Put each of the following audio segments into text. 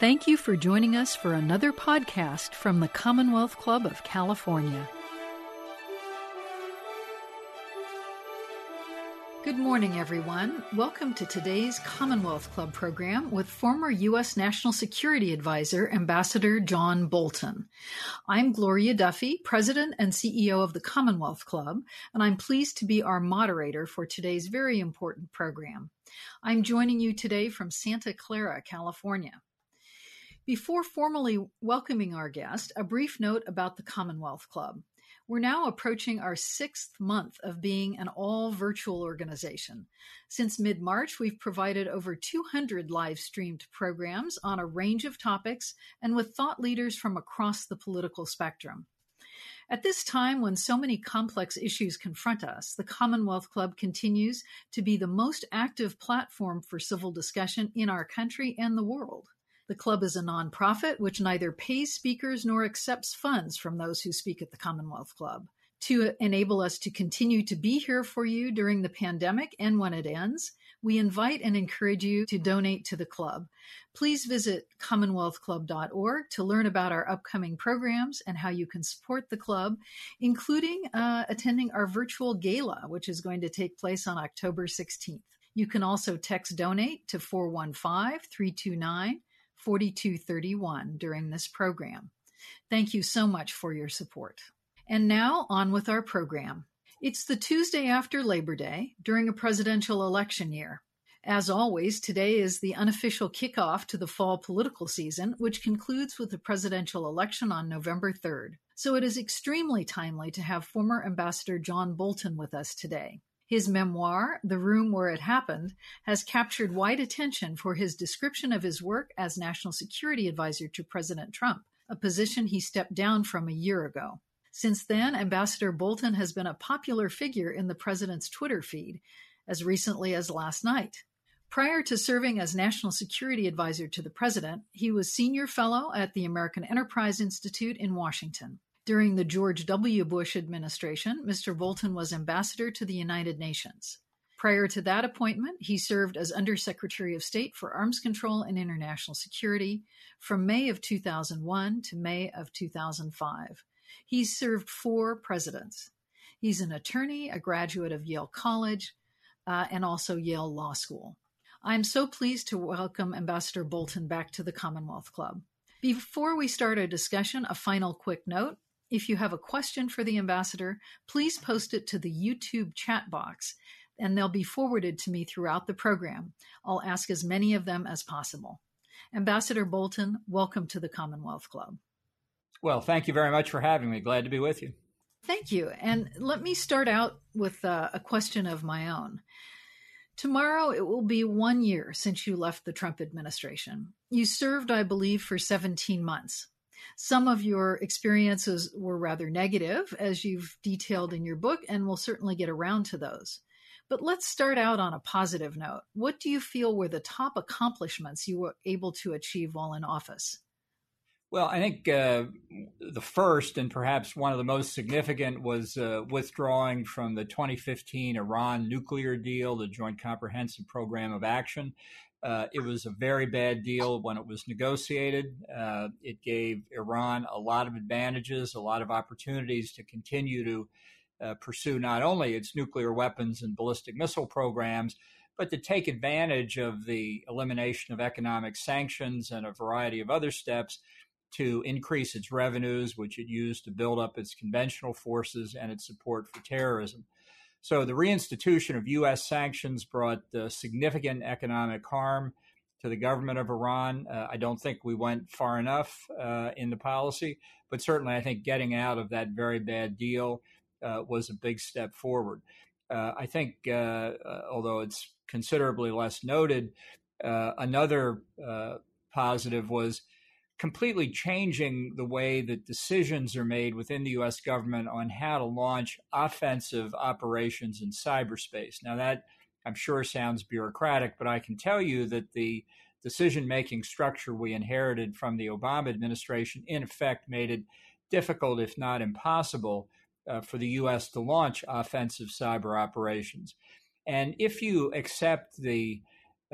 Thank you for joining us for another podcast from the Commonwealth Club of California. Good morning, everyone. Welcome to today's Commonwealth Club program with former U.S. National Security Advisor Ambassador John Bolton. I'm Gloria Duffy, President and CEO of the Commonwealth Club, and I'm pleased to be our moderator for today's very important program. I'm joining you today from Santa Clara, California. Before formally welcoming our guest, a brief note about the Commonwealth Club. We're now approaching our sixth month of being an all virtual organization. Since mid March, we've provided over 200 live streamed programs on a range of topics and with thought leaders from across the political spectrum. At this time, when so many complex issues confront us, the Commonwealth Club continues to be the most active platform for civil discussion in our country and the world. The club is a nonprofit which neither pays speakers nor accepts funds from those who speak at the Commonwealth Club. To enable us to continue to be here for you during the pandemic and when it ends, we invite and encourage you to donate to the club. Please visit commonwealthclub.org to learn about our upcoming programs and how you can support the club, including uh, attending our virtual gala, which is going to take place on October 16th. You can also text donate to 415 329 4231 during this program. Thank you so much for your support. And now on with our program. It's the Tuesday after Labor Day during a presidential election year. As always, today is the unofficial kickoff to the fall political season, which concludes with the presidential election on November 3rd. So it is extremely timely to have former Ambassador John Bolton with us today. His memoir, The Room Where It Happened, has captured wide attention for his description of his work as National Security Advisor to President Trump, a position he stepped down from a year ago. Since then, Ambassador Bolton has been a popular figure in the president's Twitter feed, as recently as last night. Prior to serving as National Security Advisor to the President, he was Senior Fellow at the American Enterprise Institute in Washington. During the George W. Bush administration, Mr. Bolton was ambassador to the United Nations. Prior to that appointment, he served as Undersecretary of State for Arms Control and International Security from May of 2001 to May of 2005. He served four presidents. He's an attorney, a graduate of Yale College, uh, and also Yale Law School. I'm so pleased to welcome Ambassador Bolton back to the Commonwealth Club. Before we start our discussion, a final quick note. If you have a question for the ambassador, please post it to the YouTube chat box and they'll be forwarded to me throughout the program. I'll ask as many of them as possible. Ambassador Bolton, welcome to the Commonwealth Club. Well, thank you very much for having me. Glad to be with you. Thank you. And let me start out with uh, a question of my own. Tomorrow, it will be one year since you left the Trump administration. You served, I believe, for 17 months. Some of your experiences were rather negative, as you've detailed in your book, and we'll certainly get around to those. But let's start out on a positive note. What do you feel were the top accomplishments you were able to achieve while in office? Well, I think uh, the first and perhaps one of the most significant was uh, withdrawing from the 2015 Iran nuclear deal, the Joint Comprehensive Program of Action. Uh, it was a very bad deal when it was negotiated. Uh, it gave Iran a lot of advantages, a lot of opportunities to continue to uh, pursue not only its nuclear weapons and ballistic missile programs, but to take advantage of the elimination of economic sanctions and a variety of other steps to increase its revenues, which it used to build up its conventional forces and its support for terrorism. So the reinstitution of U.S. sanctions brought uh, significant economic harm to the government of Iran. Uh, I don't think we went far enough uh, in the policy, but certainly I think getting out of that very bad deal uh, was a big step forward. Uh, I think, uh, although it's considerably less noted, another positive was completely changing the way that decisions are made within the US government on how to launch offensive operations in cyberspace. Now, that I'm sure sounds bureaucratic, but I can tell you that the decision making structure we inherited from the Obama administration, in effect, made it difficult, if not impossible, uh, for the U.S. to launch offensive cyber operations. And if you accept the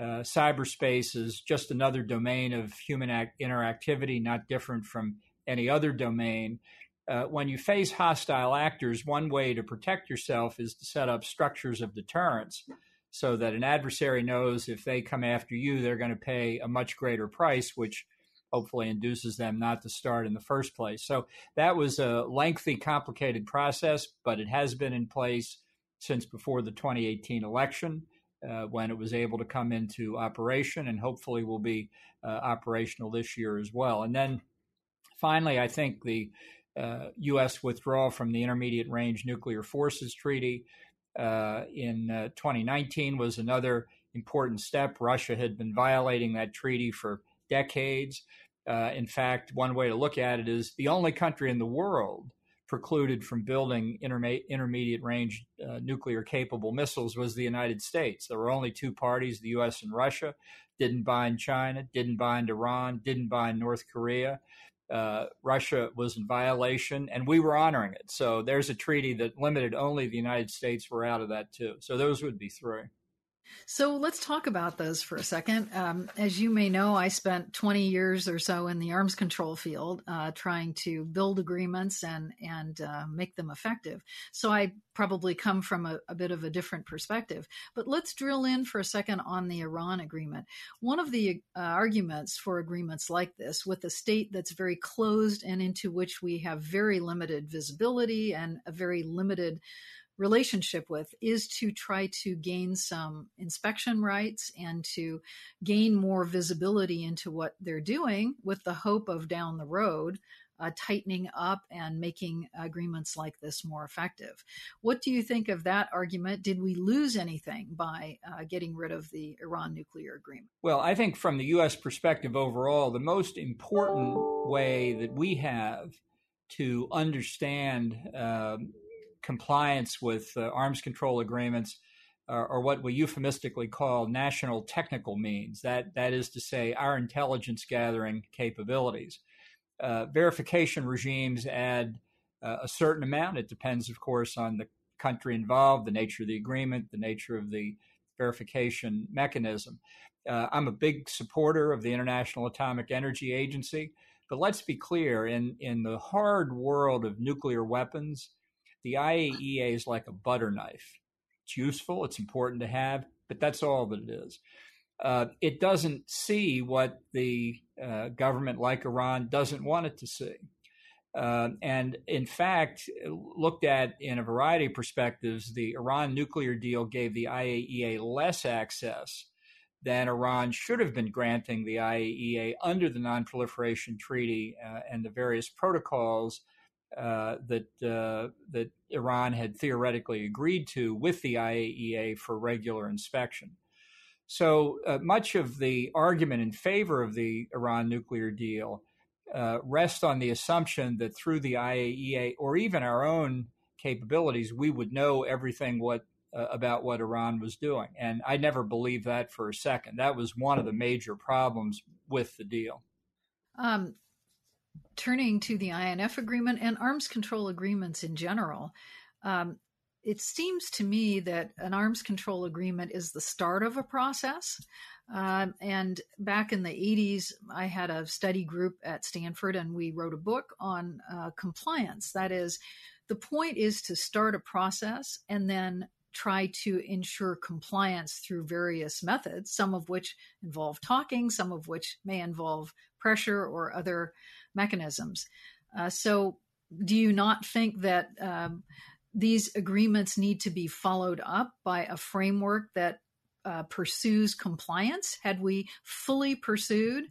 uh, cyberspace is just another domain of human act- interactivity, not different from any other domain. Uh, when you face hostile actors, one way to protect yourself is to set up structures of deterrence so that an adversary knows if they come after you, they're going to pay a much greater price, which hopefully induces them not to start in the first place. So that was a lengthy, complicated process, but it has been in place since before the 2018 election. Uh, when it was able to come into operation and hopefully will be uh, operational this year as well. And then finally, I think the uh, U.S. withdrawal from the Intermediate Range Nuclear Forces Treaty uh, in uh, 2019 was another important step. Russia had been violating that treaty for decades. Uh, in fact, one way to look at it is the only country in the world precluded from building interme- intermediate range uh, nuclear capable missiles was the United States. There were only two parties, the US and Russia, didn't bind China, didn't bind Iran, didn't bind North Korea. Uh, Russia was in violation, and we were honoring it. So there's a treaty that limited only the United States. We're out of that too. So those would be three. So let's talk about those for a second. Um, as you may know, I spent 20 years or so in the arms control field, uh, trying to build agreements and and uh, make them effective. So I probably come from a, a, bit of a different perspective. But let's drill in for a second on the Iran agreement. One of the uh, arguments for agreements like this, with a state that's very closed and into which we have very limited visibility and a very limited relationship with is to try to gain some inspection rights and to gain more visibility into what they're doing with the hope of down the road uh, tightening up and making agreements like this more effective. What do you think of that argument? Did we lose anything by uh, getting rid of the Iran nuclear agreement? Well, I think from the U.S. perspective overall, the most important way that we have to understand um, compliance with uh, arms control agreements or what we euphemistically call national technical means. That that is to say, our intelligence gathering capabilities. Uh, verification regimes add uh, a certain amount. It depends, of course, on the country involved, the nature of the agreement, the nature of the verification mechanism. Uh, I'm a big supporter of the International Atomic Energy Agency, but let's be clear: in in the hard world of nuclear weapons the IAEA is like a butter knife. It's useful, it's important to have, but that's all that it is. Uh, it doesn't see what the uh, government like Iran doesn't want it to see. Uh, and in fact, looked at in a variety of perspectives, the Iran nuclear deal gave the IAEA less access than Iran should have been granting the IAEA under the Nonproliferation Treaty uh, and the various protocols uh, that uh, that Iran had theoretically agreed to with the IAEA for regular inspection. So uh, much of the argument in favor of the Iran nuclear deal uh, rests on the assumption that through the IAEA or even our own capabilities, we would know everything what uh, about what Iran was doing. And I never believed that for a second. That was one of the major problems with the deal. Um, turning to the INF agreement and arms control agreements in general, um, it seems to me that an arms control agreement is the start of a process. Uh, and back in the 80s, I had a study group at Stanford and we wrote a book on uh, compliance. That is, the point is to start a process and then try to ensure compliance through various methods, some of which involve talking, some of which may involve pressure or other mechanisms. Uh, so, do you not think that um, these agreements need to be followed up by a framework that uh, pursues compliance? Had we fully pursued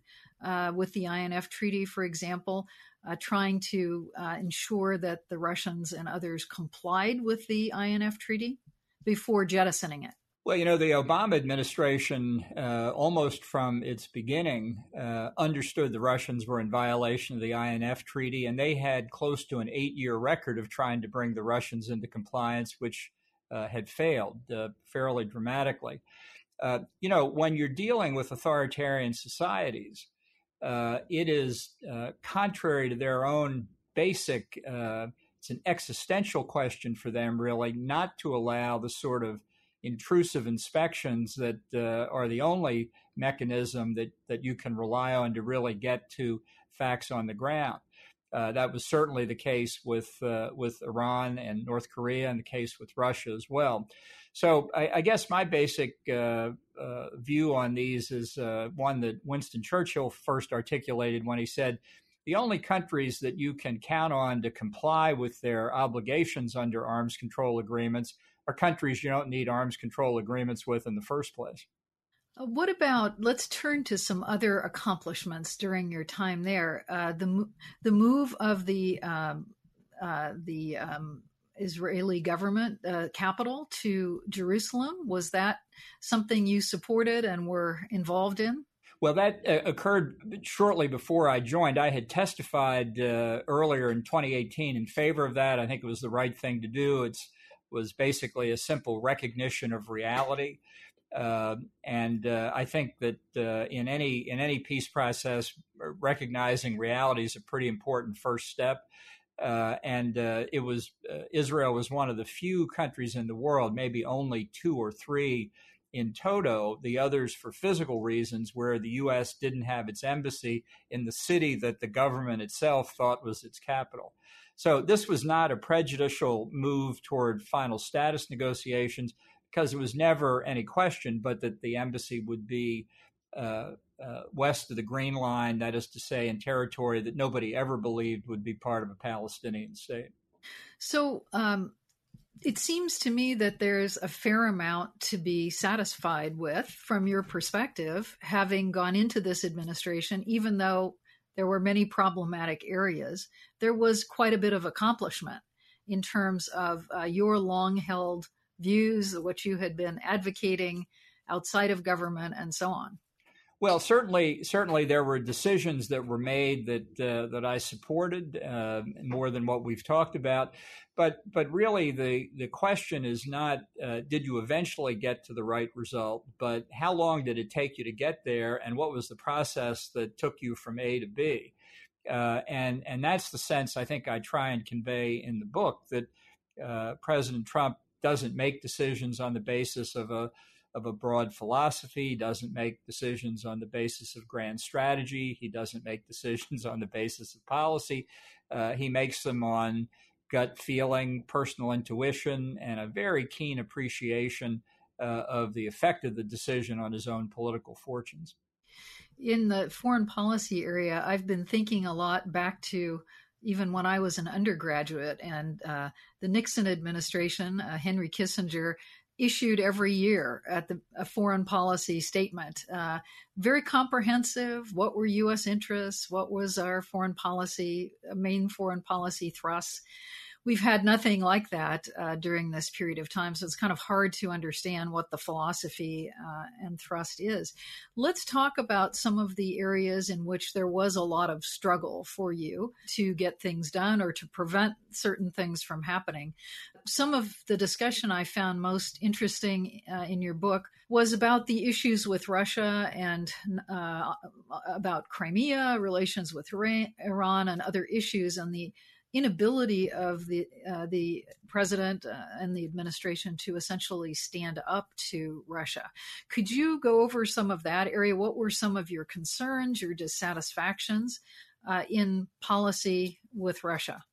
uh, with the INF Treaty, for example, uh, trying to uh, ensure that the Russians and others complied with the INF Treaty before jettisoning it? Well, you know, the Obama administration, uh, almost from its beginning, uh, understood the Russians were in violation of the INF Treaty, and they had close to an eight year record of trying to bring the Russians into compliance, which uh, had failed uh, fairly dramatically. Uh, you know, when you're dealing with authoritarian societies, uh, it is contrary to their own basic, it's an existential question for them, really, not to allow the sort of intrusive inspections that uh, are the only mechanism that, that you can rely on to really get to facts on the ground. Uh, that was certainly the case with uh, with Iran and North Korea, and the case with Russia as well. So I, I guess my basic uh, uh view on these is uh, one that Winston Churchill first articulated when he said, "The only countries that you can count on to comply with their obligations under arms control agreements are countries you don't need arms control agreements with in the first place." Uh, what about let's turn to some other accomplishments during your time there. Uh, the the move of the um, uh, the um, Israeli government uh, capital to Jerusalem was that something you supported and were involved in? Well, that uh, occurred shortly before I joined. I had testified uh, earlier in 2018 in favor of that. I think it was the right thing to do. It was basically a simple recognition of reality. Uh, and uh, I think that uh, in any in any peace process, recognizing reality is a pretty important first step. Uh, and uh, it was Israel was one of the few countries in the world, maybe only two or three in toto. The others for physical reasons, where the U.S. didn't have its embassy in the city that the government itself thought was its capital. So this was not a prejudicial move toward final status negotiations because it was never any question but that the embassy would be uh, uh, west of the Green Line, that is to say, in territory that nobody ever believed would be part of a Palestinian state. So um, it seems to me that there's a fair amount to be satisfied with from your perspective, having gone into this administration, even though there were many problematic areas, there was quite a bit of accomplishment in terms of uh, your long held views, what you had been advocating outside of government, and so on? Well, certainly, certainly there were decisions that were made that uh, that I supported uh, more than what we've talked about. But but really, the the question is not uh, did you eventually get to the right result, but how long did it take you to get there, and what was the process that took you from A to B? Uh, and and that's the sense I think I try and convey in the book that uh, President Trump doesn't make decisions on the basis of a of a broad philosophy, He doesn't make decisions on the basis of grand strategy, he doesn't make decisions on the basis of policy. Uh, he makes them on gut feeling, personal intuition, and a very keen appreciation uh, of the effect of the decision on his own political fortunes. In the foreign policy area, I've been thinking a lot back to even when I was an undergraduate, and uh, the Nixon administration, uh, Henry Kissinger, issued every year at the a foreign policy statement. Uh, very comprehensive. What were U.S. interests? What was our foreign policy, main foreign policy thrusts? We've had nothing like that uh, during this period of time. So it's kind of hard to understand what the philosophy uh, and thrust is. Let's talk about some of the areas in which there was a lot of struggle for you to get things done or to prevent certain things from happening. Some of the discussion I found most interesting uh, in your book was about the issues with Russia and uh, about Crimea, relations with Iran, and other issues, and the inability of the uh, the president uh, and the administration to essentially stand up to Russia. Could you go over some of that area? What were some of your concerns, your dissatisfactions uh, in policy with Russia?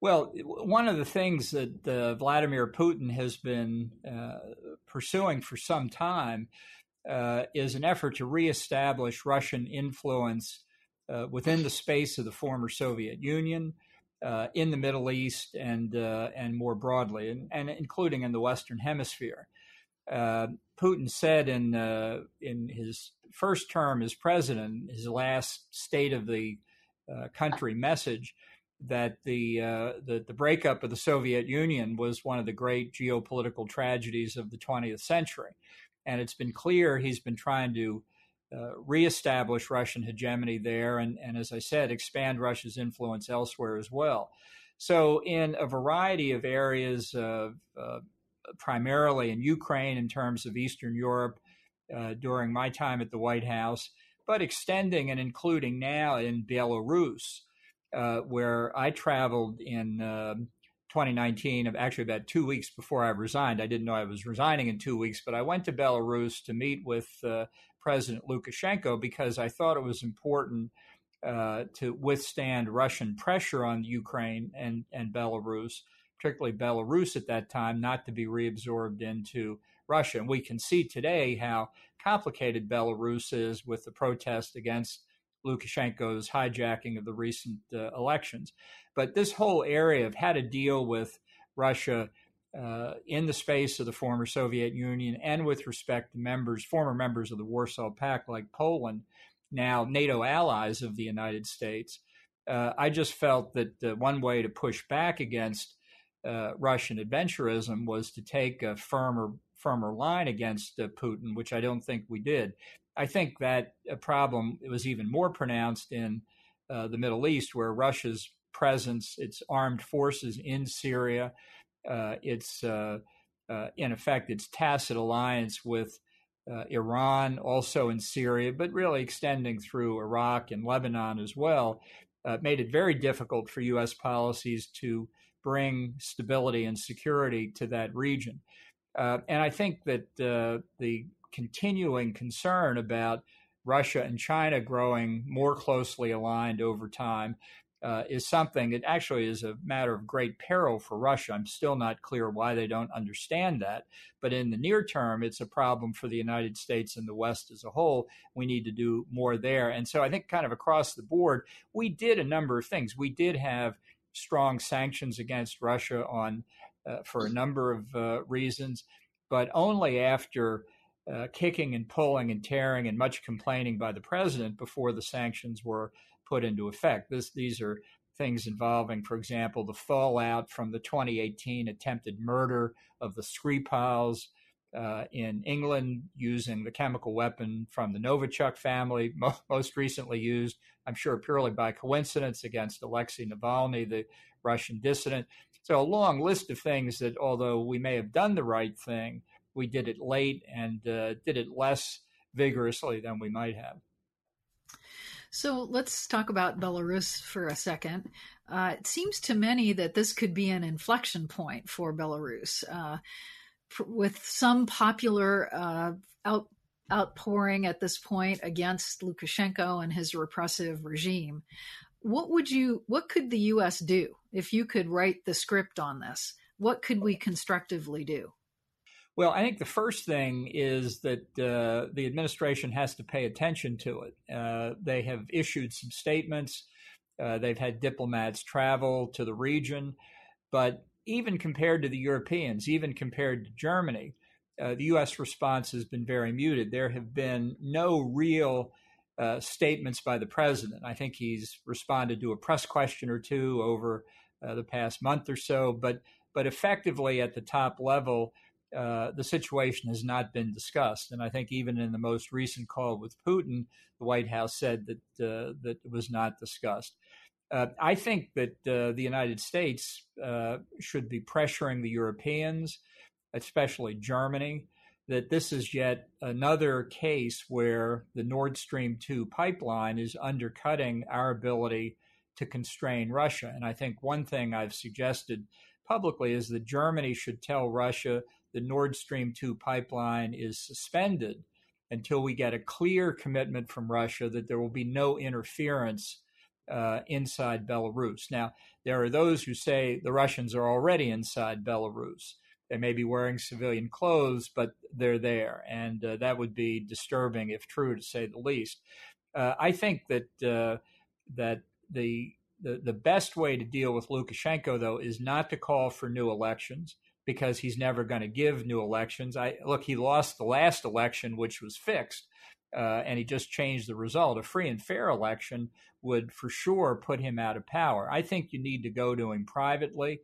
Well, one of the things that uh, Vladimir Putin has been uh, pursuing for some time uh, is an effort to reestablish Russian influence within the space of the former Soviet Union uh, in the Middle East and uh, and more broadly, and, and, including in the Western Hemisphere. Uh, Putin said in uh, in his first term as president, his last State of the uh, Country message, that the, uh, the the breakup of the Soviet Union was one of the great geopolitical tragedies of the 20th century, and it's been clear he's been trying to uh, reestablish Russian hegemony there, and, and as I said, expand Russia's influence elsewhere as well. So, in a variety of areas, uh, primarily in Ukraine, in terms of Eastern Europe, uh, during my time at the White House, but extending and including now in Belarus, uh, where I traveled in um, 2019, actually about two weeks before I resigned. I didn't know I was resigning in two weeks, but I went to Belarus to meet with uh, President Lukashenko because I thought it was important uh, to withstand Russian pressure on Ukraine and, and Belarus, particularly Belarus at that time, not to be reabsorbed into Russia. And we can see today how complicated Belarus is with the protest against Lukashenko's hijacking of the recent uh, elections. But this whole area of how to deal with Russia uh, in the space of the former Soviet Union and with respect to members, former members of the Warsaw Pact like Poland, now NATO allies of the United States, uh, I just felt that uh, one way to push back against uh, Russian adventurism was to take a firmer firmer line against uh, Putin, which I don't think we did. I think that problem was even more pronounced in uh, the Middle East, where Russia's presence, its armed forces in Syria, its uh, uh, in effect its tacit alliance with uh, Iran, also in Syria, but really extending through Iraq and Lebanon as well, made it very difficult for U.S. policies to bring stability and security to that region. Uh, and I think that uh, the continuing concern about Russia and China growing more closely aligned over time uh, is something that actually is a matter of great peril for Russia. I'm still not clear why they don't understand that. But in the near term, it's a problem for the United States and the West as a whole. We need to do more there. And so I think, kind of across the board, we did a number of things. We did have strong sanctions against Russia on uh, for a number of uh, reasons, but only after uh, kicking and pulling and tearing and much complaining by the president before the sanctions were put into effect. This, these are things involving, for example, the fallout from the 2018 attempted murder of the Skripals uh, in England using the chemical weapon from the Novichok family, mo- most recently used, I'm sure purely by coincidence, against Alexei Navalny, the Russian dissident. So, a long list of things that, although we may have done the right thing, we did it late and uh, did it less vigorously than we might have. So let's talk about Belarus for a second. Uh, it seems to many that this could be an inflection point for Belarus, uh, with some popular uh, out, outpouring at this point against Lukashenko and his repressive regime what would you what could the US do if you could write the script on this? What could we constructively do? Well, I think the first thing is that uh, the administration has to pay attention to it. Uh, they have issued some statements. Uh, they've had diplomats travel to the region, but even compared to the Europeans, even compared to Germany, uh, the U.S. response has been very muted. There have been no real uh, statements by the president. I think he's responded to a press question or two over uh, the past month or so, but but effectively at the top level, uh, the situation has not been discussed. And I think even in the most recent call with Putin, the White House said that uh, that it was not discussed. Uh, I think that uh, the United States should be pressuring the Europeans, especially Germany, that this is yet another case where the Nord Stream 2 pipeline is undercutting our ability to constrain Russia. And I think one thing I've suggested publicly is that Germany should tell Russia the Nord Stream 2 pipeline is suspended until we get a clear commitment from Russia that there will be no interference uh, inside Belarus. Now, there are those who say the Russians are already inside Belarus. They may be wearing civilian clothes, but they're there, and uh, that would be disturbing if true, to say the least. Uh, I think that uh, that the, the the best way to deal with Lukashenko, though, is not to call for new elections because he's never going to give new elections. I look, he lost the last election, which was fixed, uh, and he just changed the result. A free and fair election would for sure put him out of power. I think you need to go to him privately.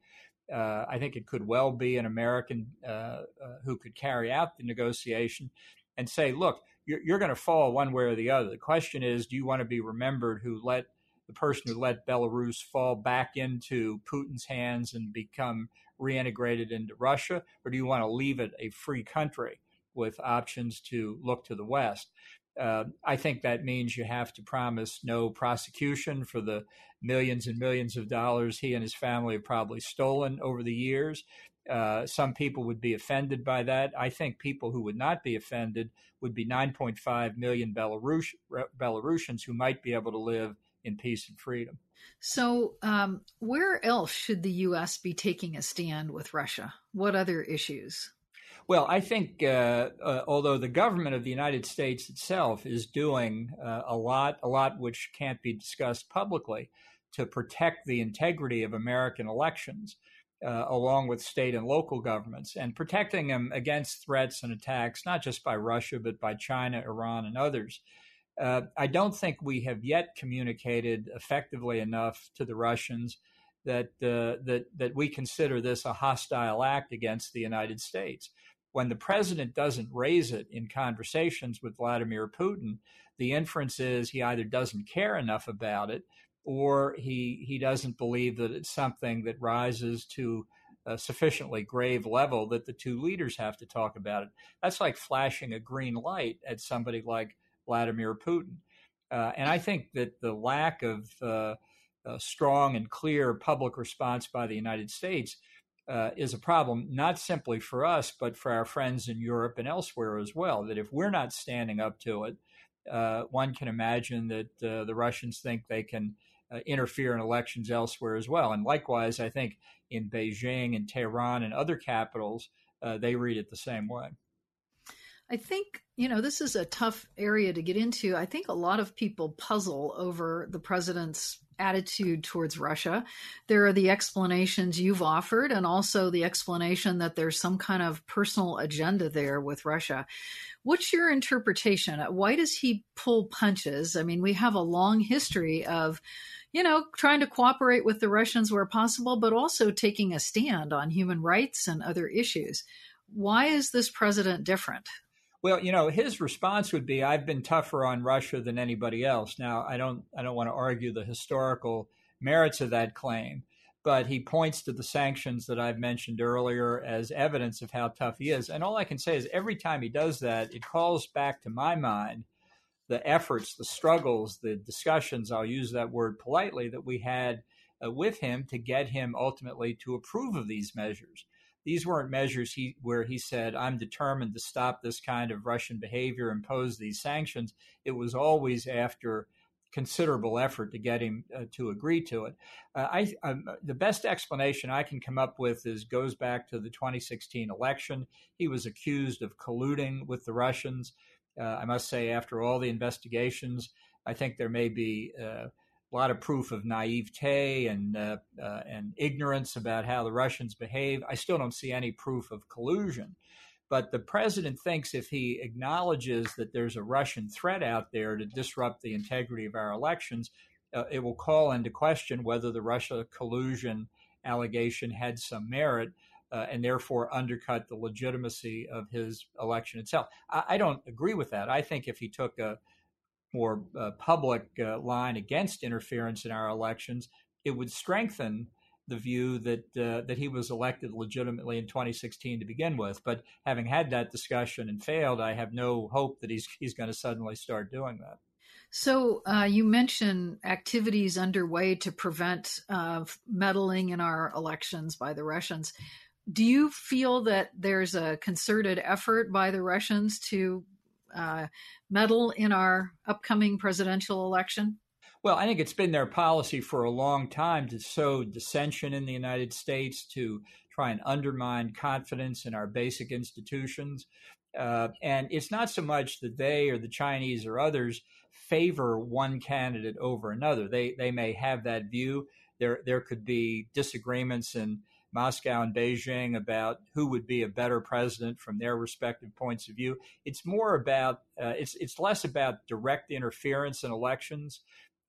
Uh, I think it could well be an American uh, uh, who could carry out the negotiation and say, look, you're, you're going to fall one way or the other. The question is, do you want to be remembered who let the person who let Belarus fall back into Putin's hands and become reintegrated into Russia, or do you want to leave it a free country with options to look to the West? Uh, I think that means you have to promise no prosecution for the millions and millions of dollars he and his family have probably stolen over the years. Uh, some people would be offended by that. I think people who would not be offended would be 9.5 million Belarus, Belarusians who might be able to live in peace and freedom. So, um, where else should the U.S. be taking a stand with Russia? What other issues? Well, I think uh, uh, although the government of the United States itself is doing uh, a lot, a lot which can't be discussed publicly to protect the integrity of American elections, uh, along with state and local governments, and protecting them against threats and attacks, not just by Russia, but by China, Iran, and others. Uh, I don't think we have yet communicated effectively enough to the Russians that uh, that that we consider this a hostile act against the United States. When the president doesn't raise it in conversations with Vladimir Putin, the inference is he either doesn't care enough about it or he he doesn't believe that it's something that rises to a sufficiently grave level that the two leaders have to talk about it. That's like flashing a green light at somebody like Vladimir Putin. Uh, and I think that the lack of uh, strong and clear public response by the United States uh, is a problem, not simply for us, but for our friends in Europe and elsewhere as well. That if we're not standing up to it, uh, one can imagine that uh, the Russians think they can uh, interfere in elections elsewhere as well. And likewise, I think in Beijing and Tehran and other capitals, they read it the same way. I think, you know, this is a tough area to get into. I think a lot of people puzzle over the president's attitude towards Russia. There are the explanations you've offered, and also the explanation that there's some kind of personal agenda there with Russia. What's your interpretation? Why does he pull punches? I mean, we have a long history of, you know, trying to cooperate with the Russians where possible, but also taking a stand on human rights and other issues. Why is this president different? Well, you know, his response would be, "I've been tougher on Russia than anybody else." Now, I don't, I don't want to argue the historical merits of that claim, but he points to the sanctions that I've mentioned earlier as evidence of how tough he is. And all I can say is, every time he does that, it calls back to my mind the efforts, the struggles, the discussions. I'll use that word politely that we had uh, with him to get him ultimately to approve of these measures these weren't measures he, where he said, I'm determined to stop this kind of Russian behavior, impose these sanctions. It was always after considerable effort to get him uh, to agree to it. Uh, I, um, the best explanation I can come up with is goes back to the 2016 election. He was accused of colluding with the Russians. Uh, I must say, after all the investigations, I think there may be uh, a lot of proof of naivete and uh, uh, and ignorance about how the Russians behave. I still don't see any proof of collusion. But the president thinks if he acknowledges that there's a Russian threat out there to disrupt the integrity of our elections, uh, it will call into question whether the Russia collusion allegation had some merit. Uh, and therefore undercut the legitimacy of his election itself. I, I, don't agree with that. I think if he took a, more uh, public uh, line against interference in our elections, it would strengthen the view that uh, that he was elected legitimately in 2016 to begin with. But having had that discussion and failed, I have no hope that he's he's going to suddenly start doing that. So uh, you mentioned activities underway to prevent uh, meddling in our elections by the Russians. Do you feel that there's a concerted effort by the Russians to uh, meddle in our upcoming presidential election? Well, I think it's been their policy for a long time to sow dissension in the United States, to try and undermine confidence in our basic institutions. Uh, and it's not so much that they or the Chinese or others favor one candidate over another. They they may have that view. There there could be disagreements in Moscow and Beijing about who would be a better president from their respective points of view. It's more about uh, it's it's less about direct interference in elections.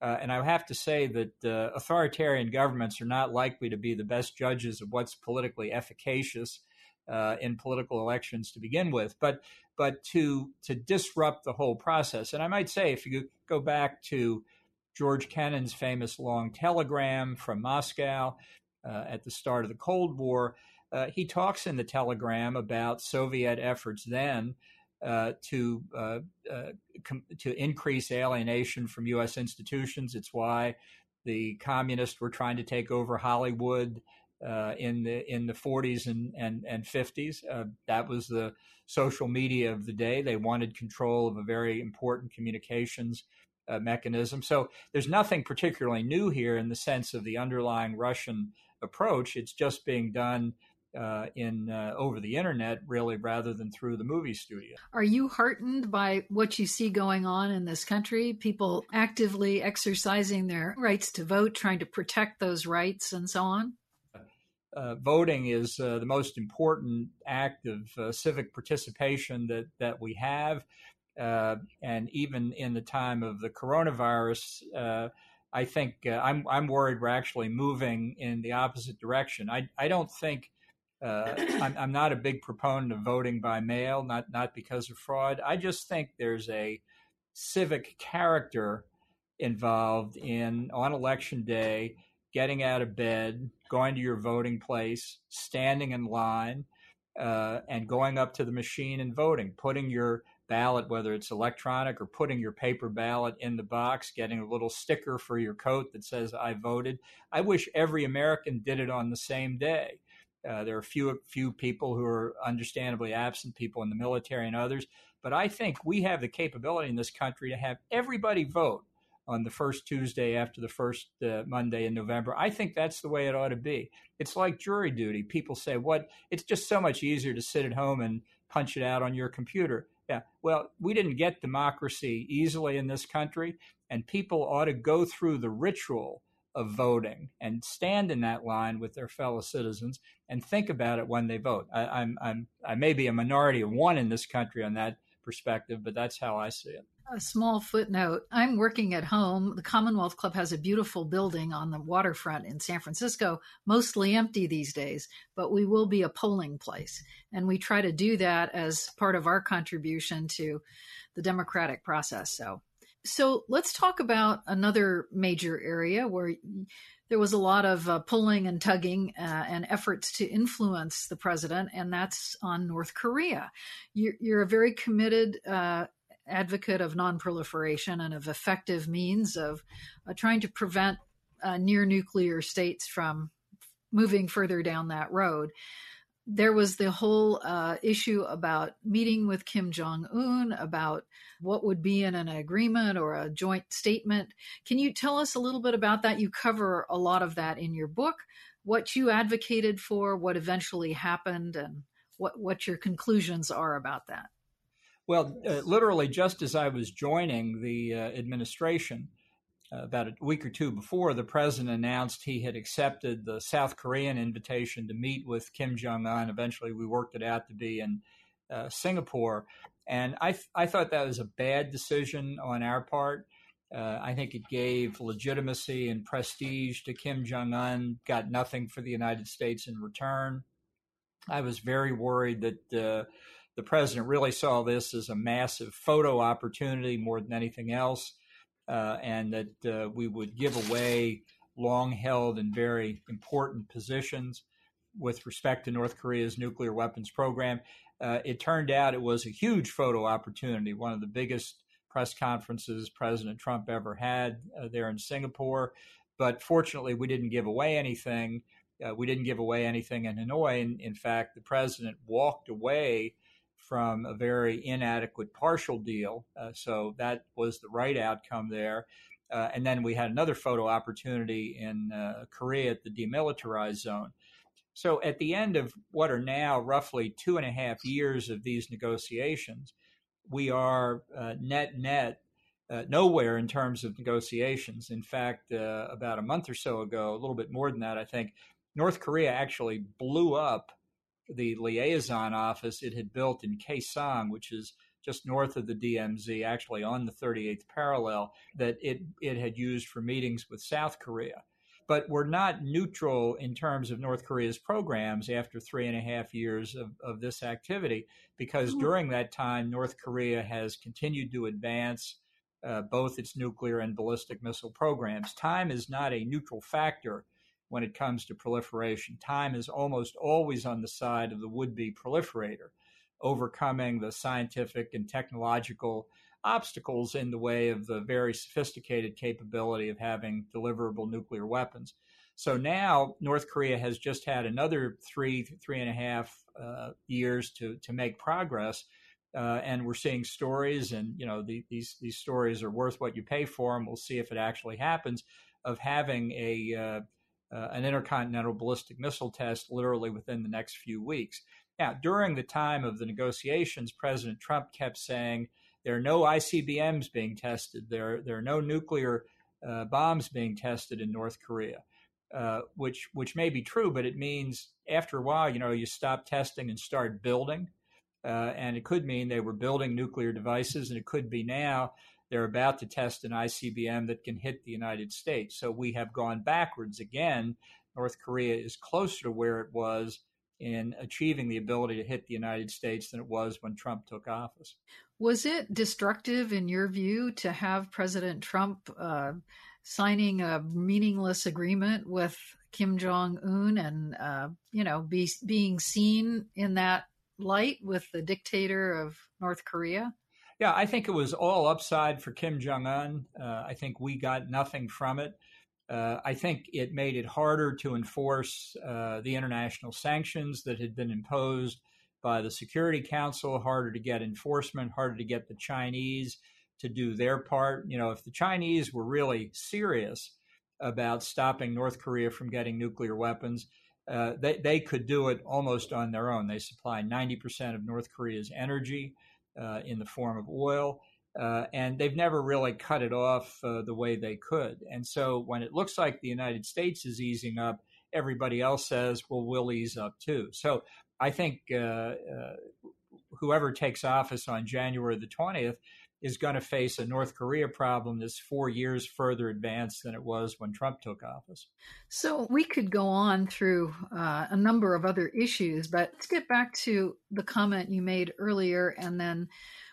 Uh, and I have to say that uh, authoritarian governments are not likely to be the best judges of what's politically efficacious uh, in political elections to begin with. But but to to disrupt the whole process, and I might say, if you go back to George Kennan's famous long telegram from Moscow, at the start of the Cold War. Uh, he talks in the telegram about Soviet efforts then uh, to uh, uh, com- to increase alienation from U.S. institutions. It's why the communists were trying to take over Hollywood uh, in the in the 40s and and, and 50s. Uh, that was the social media of the day. They wanted control of a very important communications uh, mechanism. So there's nothing particularly new here in the sense of the underlying Russian approach. It's just being done uh, in uh, over the internet, really, rather than through the movie studio. Are you heartened by what you see going on in this country? People actively exercising their rights to vote, trying to protect those rights, and so on. Uh, voting is uh, the most important act of uh, civic participation that that we have, uh, and even in the time of the coronavirus. I think I'm I'm worried we're actually moving in the opposite direction. I I don't think uh, I'm, I'm, not a big proponent of voting by mail, not not because of fraud. I just think there's a civic character involved in on election day getting out of bed, going to your voting place, standing in line, uh, and going up to the machine and voting, putting your ballot, whether it's electronic or putting your paper ballot in the box, getting a little sticker for your coat that says I voted. I wish every American did it on the same day. Uh, there are few few people who are understandably absent, people in the military and others. But I think we have the capability in this country to have everybody vote on the first Tuesday after the first uh, Monday in November. I think that's the way it ought to be. It's like jury duty. People say, "What? It's just so much easier to sit at home and punch it out on your computer." Yeah. Well, we didn't get democracy easily in this country, and people ought to go through the ritual of voting and stand in that line with their fellow citizens and think about it when they vote. I, I'm, I'm, I may be a minority of one in this country on that perspective, but that's how I see it. A small footnote I'm working at home. The Commonwealth Club has a beautiful building on the waterfront in San Francisco, mostly empty these days, but we will be a polling place. And we try to do that as part of our contribution to the democratic process. So so let's talk about another major area where there was a lot of uh, pulling and tugging uh, and efforts to influence the president, and that's on North Korea. You're, you're a very committed uh, advocate of nonproliferation and of effective means of uh, trying to prevent uh, near nuclear states from moving further down that road there was the whole uh, issue about meeting with Kim Jong un, about what would be in an agreement or a joint statement. Can you tell us a little bit about that? You cover a lot of that in your book, what you advocated for, what eventually happened, and what, what your conclusions are about that. Well, uh, literally, just as I was joining the uh, administration, uh, about a week or two before, the president announced he had accepted the South Korean invitation to meet with Kim Jong Un. Eventually, we worked it out to be in uh, Singapore, and I th- I thought that was a bad decision on our part. Uh, I think it gave legitimacy and prestige to Kim Jong Un. Got nothing for the United States in return. I was very worried that uh, the president really saw this as a massive photo opportunity more than anything else uh, and that uh, we would give away long held and very important positions with respect to North Korea's nuclear weapons program. Uh, it turned out it was a huge photo opportunity, one of the biggest press conferences President Trump ever had uh, there in Singapore. But fortunately, we didn't give away anything. Uh, we didn't give away anything in Hanoi. In, in fact, the president walked away from a very inadequate partial deal. Uh, so that was the right outcome there. Uh, and then we had another photo opportunity in uh, Korea at the demilitarized zone. So at the end of what are now roughly two and a half years of these negotiations, we are uh, net net uh, nowhere in terms of negotiations. In fact, uh, about a month or so ago, a little bit more than that, I think, North Korea actually blew up the liaison office it had built in Kaesong, which is just north of the DMZ, actually on the 38th parallel, that it, it had used for meetings with South Korea. But we're not neutral in terms of North Korea's programs after three and a half years of, of this activity, because mm-hmm. during that time, North Korea has continued to advance uh, both its nuclear and ballistic missile programs. Time is not a neutral factor when it comes to proliferation. Time is almost always on the side of the would be proliferator. overcoming the scientific and technological obstacles in the way of the very sophisticated capability of having deliverable nuclear weapons. So now North Korea has just had another three, three and a half uh, years to to make progress, uh, and we're seeing stories, and you know the, these these stories are worth what you pay for them. We'll see if it actually happens of having a uh, uh an intercontinental ballistic missile test literally within the next few weeks. Now, during the time of the negotiations, President Trump kept saying there are no ICBMs being tested. There, there are no nuclear uh, bombs being tested in North Korea, uh, which which may be true, but it means after a while, you know, you stop testing and start building, uh, and it could mean they were building nuclear devices, and it could be now they're about to test an ICBM that can hit the United States. So we have gone backwards again. North Korea is closer to where it was in achieving the ability to hit the United States than it was when Trump took office. Was it destructive, in your view, to have President Trump uh, signing a meaningless agreement with Kim Jong Un and, uh, you know, be, being seen in that light with the dictator of North Korea? Yeah, I think it was all upside for Kim Jong Un. Uh, I think we got nothing from it. Uh, I think it made it harder to enforce uh, the international sanctions that had been imposed by the Security Council, harder to get enforcement, harder to get the Chinese to do their part. You know, if the Chinese were really serious about stopping North Korea from getting nuclear weapons, uh, they, they could do it almost on their own. They supply 90% of North Korea's energy in the form of oil. Uh, and they've never really cut it off uh, the way they could. And so when it looks like the United States is easing up, everybody else says, well, we'll ease up too. So I think uh, uh, whoever takes office on January the 20th is going to face a North Korea problem that's four years further advanced than it was when Trump took office. So we could go on through uh, a number of other issues, but let's get back to the comment you made earlier and then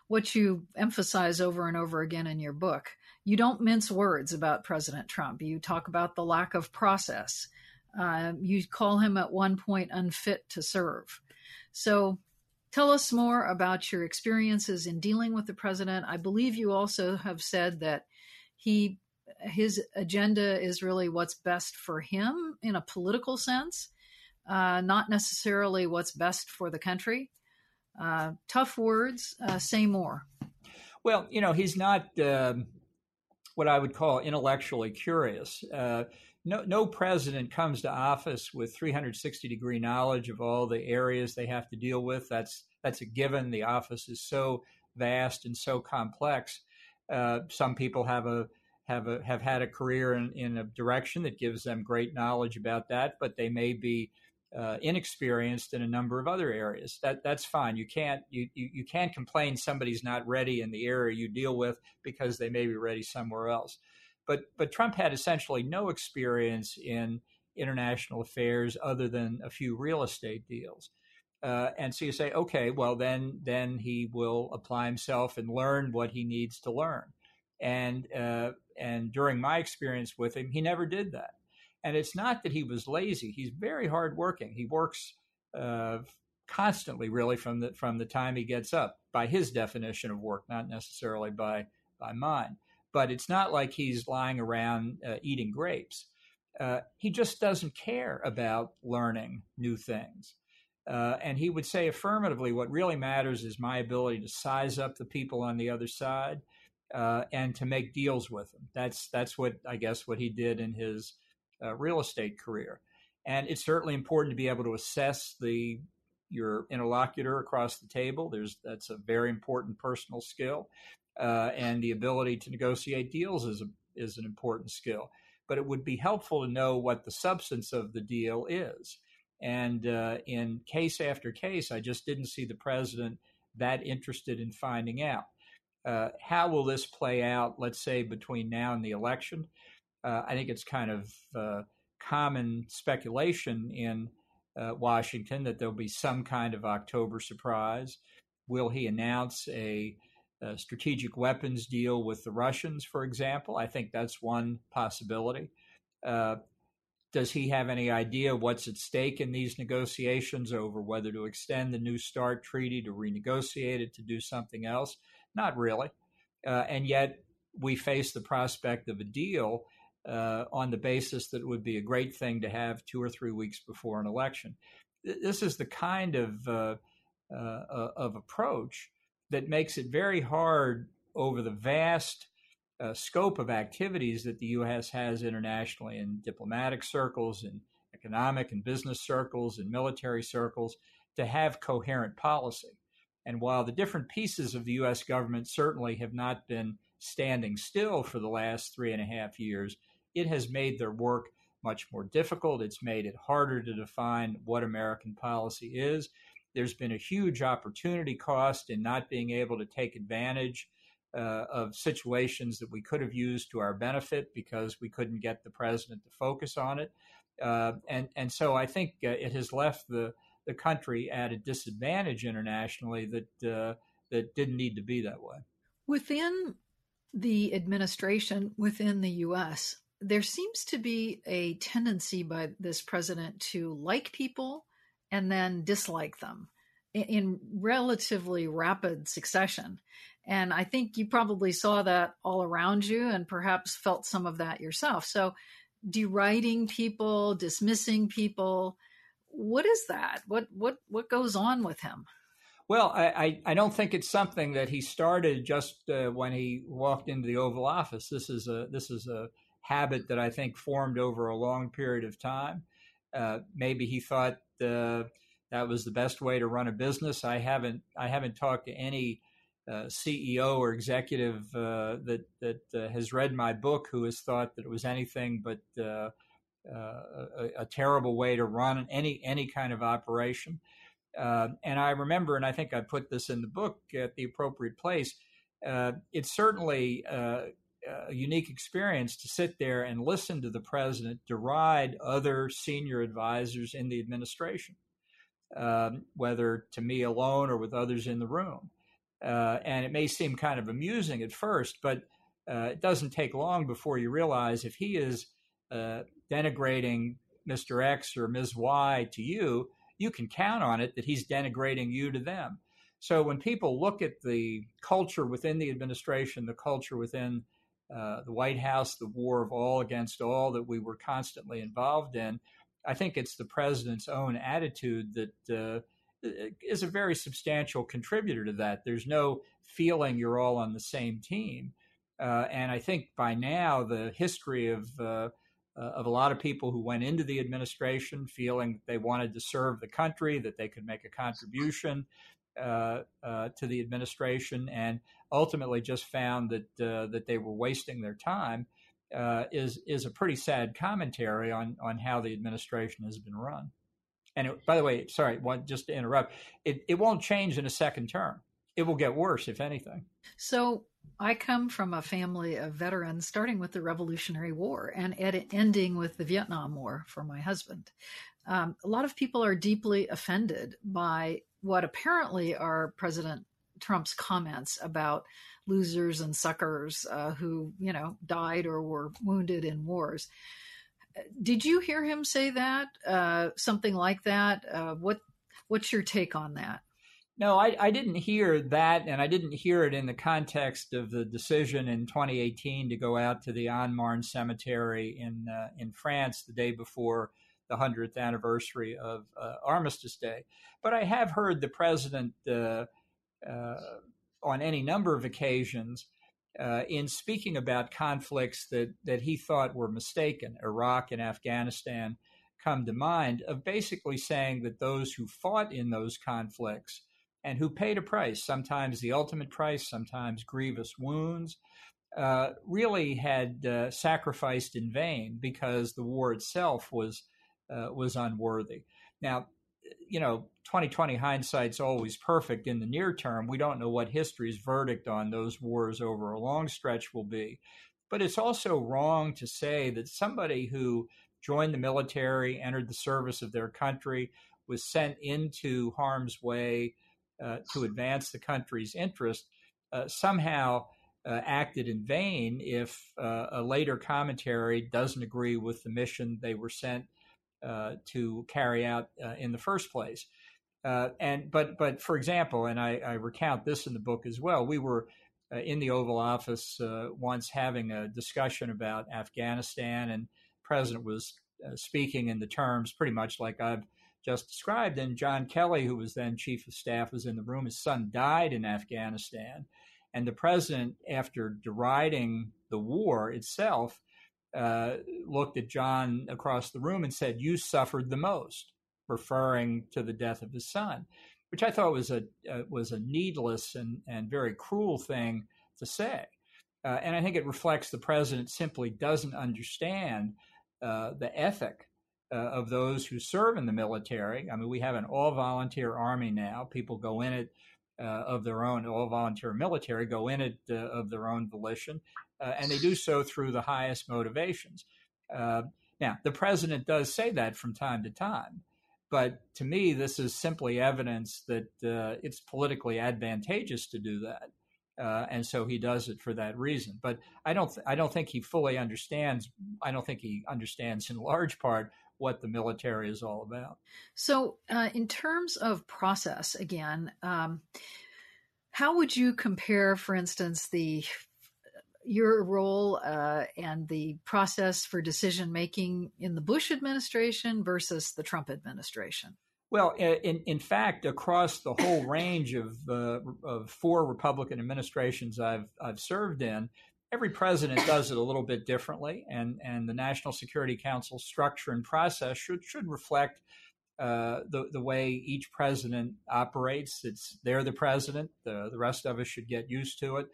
what you emphasize over and over again in your book. You don't mince words about President Trump. You talk about the lack of process. Uh, you call him at one point unfit to serve. So tell us more about your experiences in dealing with the president. I believe you also have said that he his agenda is really what's best for him in a political sense, uh, not necessarily what's best for the country. Uh, tough words. Uh, say more. Well, you know, he's not um, what I would call intellectually curious. No, no president comes to office with 360 degree knowledge of all the areas they have to deal with. That's that's a given. The office is so vast and so complex. Uh, some people have a have a have had a career in, in a direction that gives them great knowledge about that, but they may be uh, inexperienced in a number of other areas. That that's fine. You can't you, you you can't complain somebody's not ready in the area you deal with because they may be ready somewhere else. But but Trump had essentially no experience in international affairs other than a few real estate deals. Uh, and so you say, okay, well then then he will apply himself and learn what he needs to learn. And uh, and during my experience with him, he never did that. And it's not that he was lazy; he's very hardworking. He works uh, constantly, really, from the from the time he gets up, by his definition of work, not necessarily by by mine but it's not like he's lying around uh, eating grapes. Uh, he just doesn't care about learning new things. Uh, and he would say affirmatively, what really matters is my ability to size up the people on the other side uh, and to make deals with them. That's that's what I guess what he did in his uh, real estate career. And it's certainly important to be able to assess the your interlocutor across the table. There's that's a very important personal skill uh, and the ability to negotiate deals is a, is an important skill. But it would be helpful to know what the substance of the deal is. And uh, in case after case, I just didn't see the president that interested in finding out. Uh, how will this play out, let's say, between now and the election? Uh, I think it's kind of uh, common speculation in uh, Washington that there'll be some kind of October surprise. Will he announce a a strategic weapons deal with the Russians, for example. I think that's one possibility. Uh, does he have any idea what's at stake in these negotiations over whether to extend the New START treaty, to renegotiate it, to do something else? Not really. Uh, and yet, we face the prospect of a deal uh, on the basis that it would be a great thing to have two or three weeks before an election. This is the kind of uh, uh of approach that makes it very hard over the vast uh, scope of activities that the U.S. has internationally in diplomatic circles, in economic and business circles, in military circles, to have coherent policy. And while the different pieces of the U.S. government certainly have not been standing still for the last three and a half years, it has made their work much more difficult. It's made it harder to define what American policy is. There's been a huge opportunity cost in not being able to take advantage uh, of situations that we could have used to our benefit because we couldn't get the president to focus on it. Uh, and and so I think uh, it has left the the country at a disadvantage internationally that uh, that didn't need to be that way. Within the administration, within the U.S., there seems to be a tendency by this president to like people and then dislike them in relatively rapid succession. And I think you probably saw that all around you and perhaps felt some of that yourself. So, deriding people, dismissing people, what is that? What what what goes on with him? Well, I, I, don't think it's something that he started just uh, when he walked into the Oval Office. This is a this is a habit that I think formed over a long period of time. Uh, maybe he thought uh, that was the best way to run a business. I haven't I haven't talked to any uh, CEO or executive uh, that that uh, has read my book who has thought that it was anything but uh, a, a, terrible way to run any any kind of operation. And I remember, and I think I put this in the book at the appropriate place. it certainly a unique experience to sit there and listen to the president deride other senior advisors in the administration, um, whether to me alone or with others in the room. Uh, and it may seem kind of amusing at first, but uh, it doesn't take long before you realize if he is uh, denigrating Mr. X or Ms. Y to you, you can count on it that he's denigrating you to them. So when people look at the culture within the administration, the culture within uh, the White House, the war of all against all that we were constantly involved in, I think it's the president's own attitude that uh, is a very substantial contributor to that. There's no feeling you're all on the same team. Uh, and I think by now the history of uh, uh, of a lot of people who went into the administration feeling they wanted to serve the country, that they could make a contribution uh, uh, to the administration, and ultimately just found that uh, that they were wasting their time, is is a pretty sad commentary on on how the administration has been run. And it, by the way, sorry, one, just to interrupt, it, it won't change in a second term. It will get worse, if anything. So I come from a family of veterans, starting with the Revolutionary War and ed- ending with the Vietnam War for my husband. Um, a lot of people are deeply offended by what apparently are President Trump's comments about losers and suckers uh, who, you know, died or were wounded in wars did you hear him say that? Uh, something like that? Uh, what What's your take on that? No, I, I, didn't hear that, and I didn't hear it in the context of the decision in 2018 to go out to the Aisne Cemetery in uh, in France the day before the 100th anniversary of uh, Armistice Day. But I have heard the president uh, uh, on any number of occasions uh, in speaking about conflicts that, that he thought were mistaken, Iraq and Afghanistan come to mind, of basically saying that those who fought in those conflicts and who paid a price, sometimes the ultimate price, sometimes grievous wounds, uh, really had uh, sacrificed in vain because the war itself was uh, was unworthy. Now, you know, 2020 hindsight's always perfect in the near term. We don't know what history's verdict on those wars over a long stretch will be. But it's also wrong to say that somebody who joined the military, entered the service of their country, was sent into harm's way uh, to advance the country's interest, uh, somehow uh, acted in vain if uh, a later commentary doesn't agree with the mission they were sent to carry out uh, in the first place. Uh, and but but for example, and I, I, recount this in the book as well. We were uh, in the Oval Office once having a discussion about Afghanistan, and the president was speaking in the terms pretty much like I've just described. And John Kelly, who was then chief of staff, was in the room. His son died in Afghanistan. And the president, after deriding the war itself, uh, looked at John across the room and said, You suffered the most, referring to the death of his son, which I thought was a, uh, was a needless and, and very cruel thing to say. Uh, and I think it reflects the president simply doesn't understand uh, the ethic uh, of those who serve in the military. I mean, we have an all volunteer army now. People go in it of their own, all volunteer military go in it uh, of their own volition, uh, and they do so through the highest motivations. Uh, now, the president does say that from time to time, but to me, this is simply evidence that uh, it's politically advantageous to do that. Uh, and so he does it for that reason. But I don't, th- I don't think he fully understands. I don't think he understands in large part what the military is all about. So, uh, in terms of process, again, um, how would you compare, for instance, the your role uh, and the process for decision making in the Bush administration versus the Trump administration? Well, in, in fact, across the whole range of, uh, of four Republican administrations I've, I've served in, every president does it a little bit differently, and and the National Security Council structure and process should should reflect uh, the the way each president operates. It's they're the president. The the rest of us should get used to it.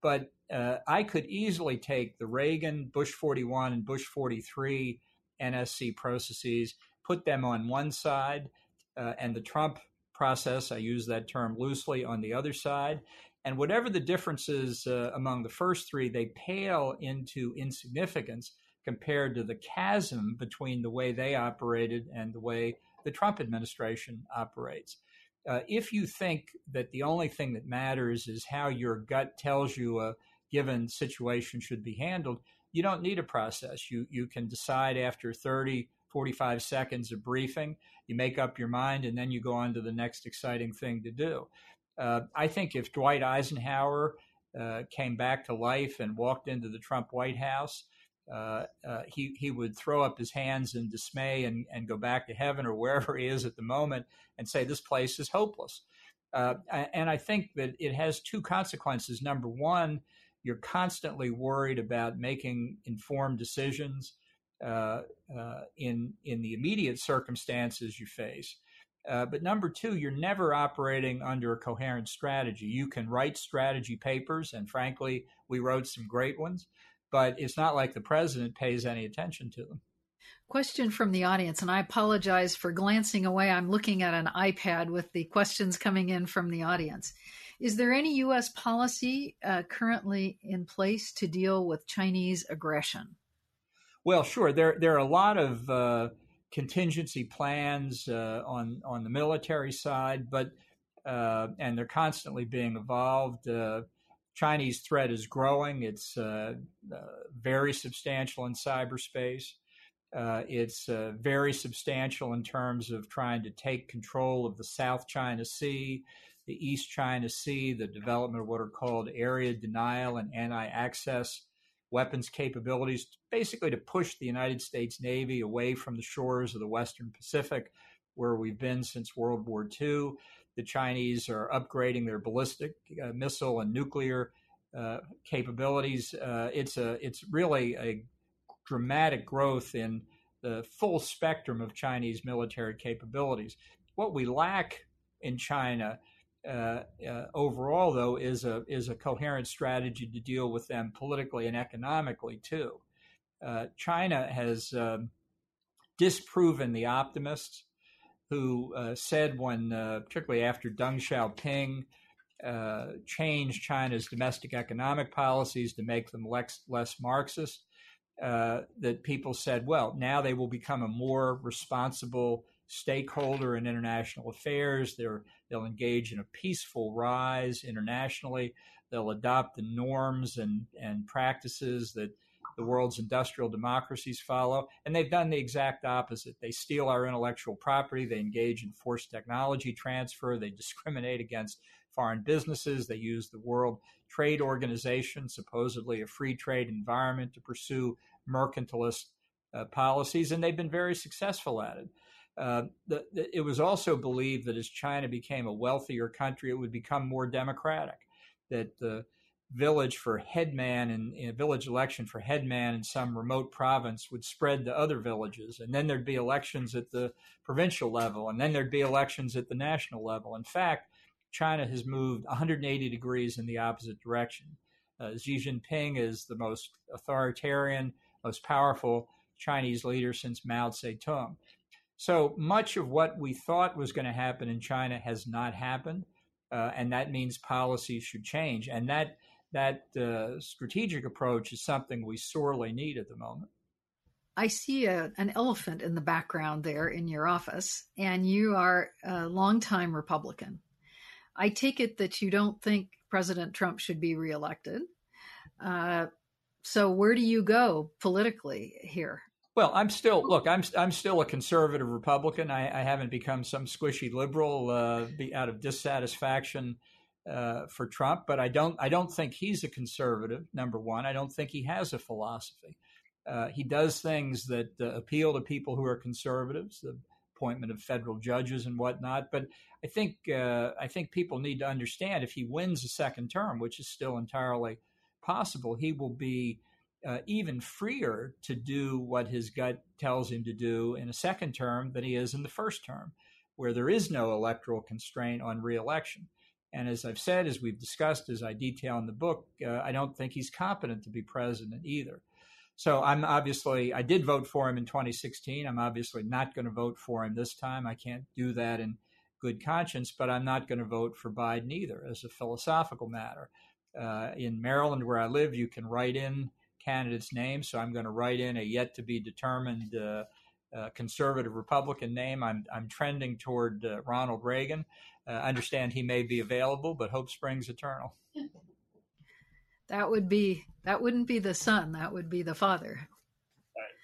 But uh, I could easily take the Reagan, Bush 41, and Bush 43 NSC processes, put them on one side, uh, and the Trump process, I use that term loosely, on the other side, and whatever the differences uh, among the first three, they pale into insignificance compared to the chasm between the way they operated and the way the Trump administration operates. Uh, if you think that the only thing that matters is how your gut tells you a given situation should be handled, you don't need a process. You, you can decide after 30, 45 seconds of briefing, you make up your mind, and then you go on to the next exciting thing to do. Uh, I think if Dwight Eisenhower uh, came back to life and walked into the Trump White House, uh, uh, he he would throw up his hands in dismay and, and go back to heaven or wherever he is at the moment and say this place is hopeless. Uh, and I think that it has two consequences. Number one, you're constantly worried about making informed decisions uh, in in the immediate circumstances you face. Uh, but number two, you're never operating under a coherent strategy. You can write strategy papers, and frankly, we wrote some great ones, but it's not like the president pays any attention to them. Question from the audience, and I apologize for glancing away. I'm looking at an iPad with the questions coming in from the audience. Is there any U.S. policy uh, currently in place to deal with Chinese aggression? Well, sure. There, there are a lot of uh, contingency plans uh, on on the military side, but uh, and they're constantly being evolved. Uh, Chinese threat is growing. It's uh, uh, very substantial in cyberspace. Uh, it's very substantial in terms of trying to take control of the South China Sea, the East China Sea, the development of what are called area denial and anti access weapons capabilities, basically to push the United States Navy away from the shores of the Western Pacific, where we've been since World War II. The Chinese are upgrading their ballistic uh, missile and nuclear uh, capabilities. Uh, it's a it's really a dramatic growth in the full spectrum of Chinese military capabilities. What we lack in China uh, uh, overall, though, is a is a coherent strategy to deal with them politically and economically too. Uh, China has um, disproven the optimists who uh, said when, uh, particularly after Deng Xiaoping changed China's domestic economic policies to make them less, less Marxist, that people said, well, now they will become a more responsible stakeholder in international affairs. they will engage in a peaceful rise internationally. They'll adopt the norms and, and practices that the world's industrial democracies follow. And they've done the exact opposite. They steal our intellectual property, they engage in forced technology transfer, they discriminate against foreign businesses, they use the World Trade Organization, supposedly a free trade environment, to pursue mercantilist uh, policies, and they've been very successful at it. Uh, the, the, it was also believed that as China became a wealthier country, it would become more democratic. That the village for headman and a village election for headman in some remote province would spread to other villages, and then there'd be elections at the provincial level, and then there'd be elections at the national level. In fact, China has moved 180 degrees in the opposite direction. Uh, Xi Jinping is the most authoritarian, most powerful Chinese leader since Mao Zedong. So much of what we thought was going to happen in China has not happened, uh, and that means policies should change. And that that uh, strategic approach is something we sorely need at the moment. I see a, an elephant in the background there in your office, and you are a longtime Republican. I take it that you don't think President Trump should be reelected. Uh, so, where do you go politically here? Well, I'm still look. I'm I'm still a conservative Republican. I, I haven't become some squishy liberal uh, out of dissatisfaction uh, for Trump, but I don't I don't think he's a conservative. Number one, I don't think he has a philosophy. Uh, he does things that uh, appeal to people who are conservatives, the appointment of federal judges and whatnot. But I think uh, I think people need to understand if he wins a second term, which is still entirely possible, he will be uh, even freer to do what his gut tells him to do in a second term than he is in the first term, where there is no electoral constraint on reelection. And as I've said, as we've discussed, as I detail in the book, uh, I don't think he's competent to be president either. So I'm obviously, I did vote for him in 2016. I'm obviously not going to vote for him this time. I can't do that in good conscience, but I'm not going to vote for Biden either as a philosophical matter. Uh, in Maryland, where I live, you can write in candidate's name. So I'm going to write in a yet to be determined uh, uh, conservative Republican name. I'm, I'm trending toward uh, Ronald Reagan. Uh, I understand he may be available, but hope springs eternal. That would be that wouldn't be the son. That would be the father. Right.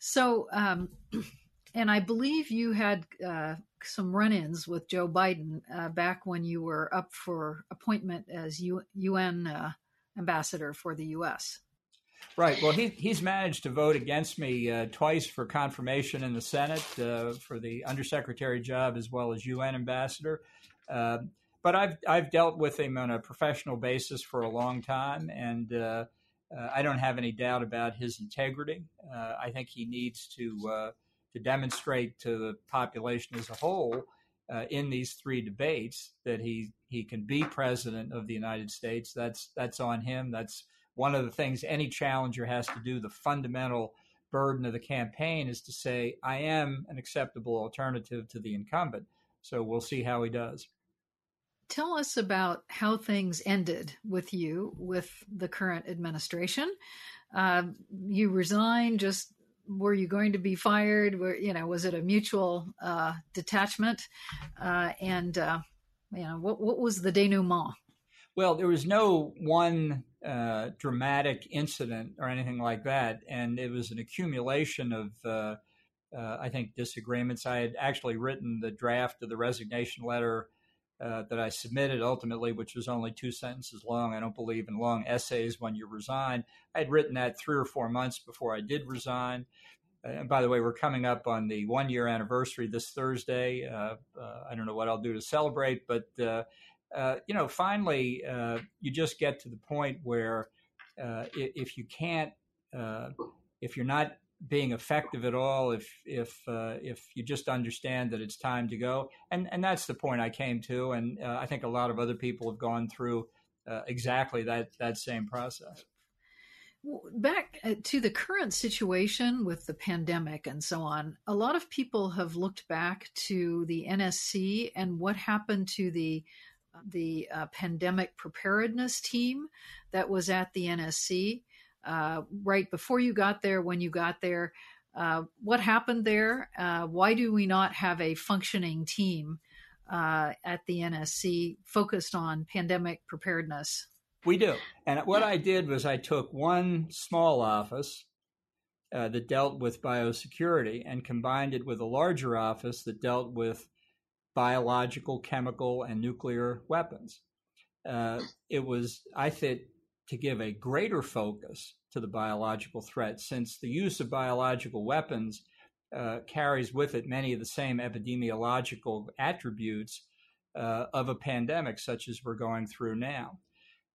So, um, and I believe you had uh, some run-ins with Joe Biden uh, back when you were up for appointment as U- UN uh, ambassador for the U.S. Right. Well, he, he's managed to vote against me uh, twice for confirmation in the Senate uh, for the undersecretary job as well as UN ambassador. Uh, but I've I've dealt with him on a professional basis for a long time, and uh, uh, I don't have any doubt about his integrity. Uh, I think he needs to to demonstrate to the population as a whole in these three debates that he he can be president of the United States. That's that's on him. That's one of the things any challenger has to do, the fundamental burden of the campaign is to say, I am an acceptable alternative to the incumbent. So we'll see how he does. Tell us about how things ended with you with the current administration. Uh, you resigned. Just were you going to be fired? Were you know was it a mutual uh, detachment? Uh, and uh, you know what what was the denouement? Well, there was no one uh, dramatic incident or anything like that, and it was an accumulation of, uh, uh, I think, disagreements. I had actually written the draft of the resignation letter uh, that I submitted ultimately, which was only two sentences long. I don't believe in long essays when you resign. I had written that three or four months before I did resign. And by the way, we're coming up on the one year anniversary this Thursday. Uh, uh, I don't know what I'll do to celebrate, but uh, you know, finally, uh, you just get to the point where uh, if you can't, uh, if you're not being effective at all, if if uh, if you just understand that it's time to go, and and that's the point I came to, and I think a lot of other people have gone through exactly that that same process. Back to the current situation with the pandemic and so on, a lot of people have looked back to the NSC and what happened to the the uh, pandemic preparedness team that was at the NSC uh, right before you got there, when you got there. Uh, what happened there? Uh, why do we not have a functioning team uh, at the NSC focused on pandemic preparedness? We do. And what I did was I took one small office uh, that dealt with biosecurity and combined it with a larger office that dealt with biological, chemical, and nuclear weapons. Uh, it was, I think, to give a greater focus to the biological threat, since the use of biological weapons uh, carries with it many of the same epidemiological attributes uh, of a pandemic, such as we're going through now.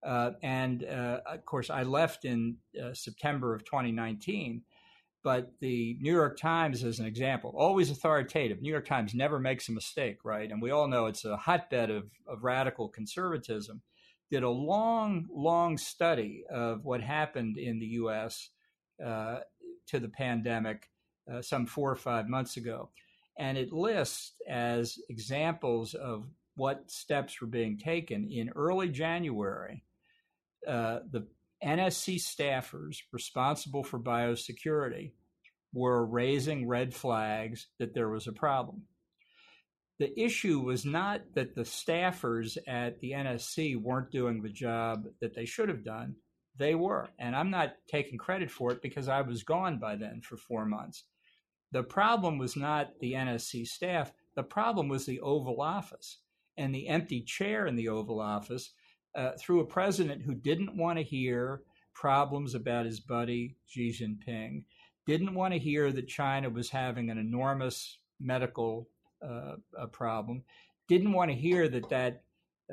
Uh, and uh, of course, I left in uh, September of 2019. But the New York Times, as an example, always authoritative. New York Times never makes a mistake, right? And we all know it's a hotbed of, of radical conservatism. Did a long, long study of what happened in the U.S. Uh, to the pandemic uh, some four or five months ago. And it lists as examples of what steps were being taken in early January. Uh, the NSC staffers responsible for biosecurity were raising red flags that there was a problem. The issue was not that the staffers at the NSC weren't doing the job that they should have done. They were. And I'm not taking credit for it because I was gone by then for four months. The problem was not the NSC staff, the problem was the Oval Office and the empty chair in the Oval Office uh, through a president who didn't want to hear problems about his buddy Xi Jinping, didn't want to hear that China was having an enormous medical uh, problem, didn't want to hear that that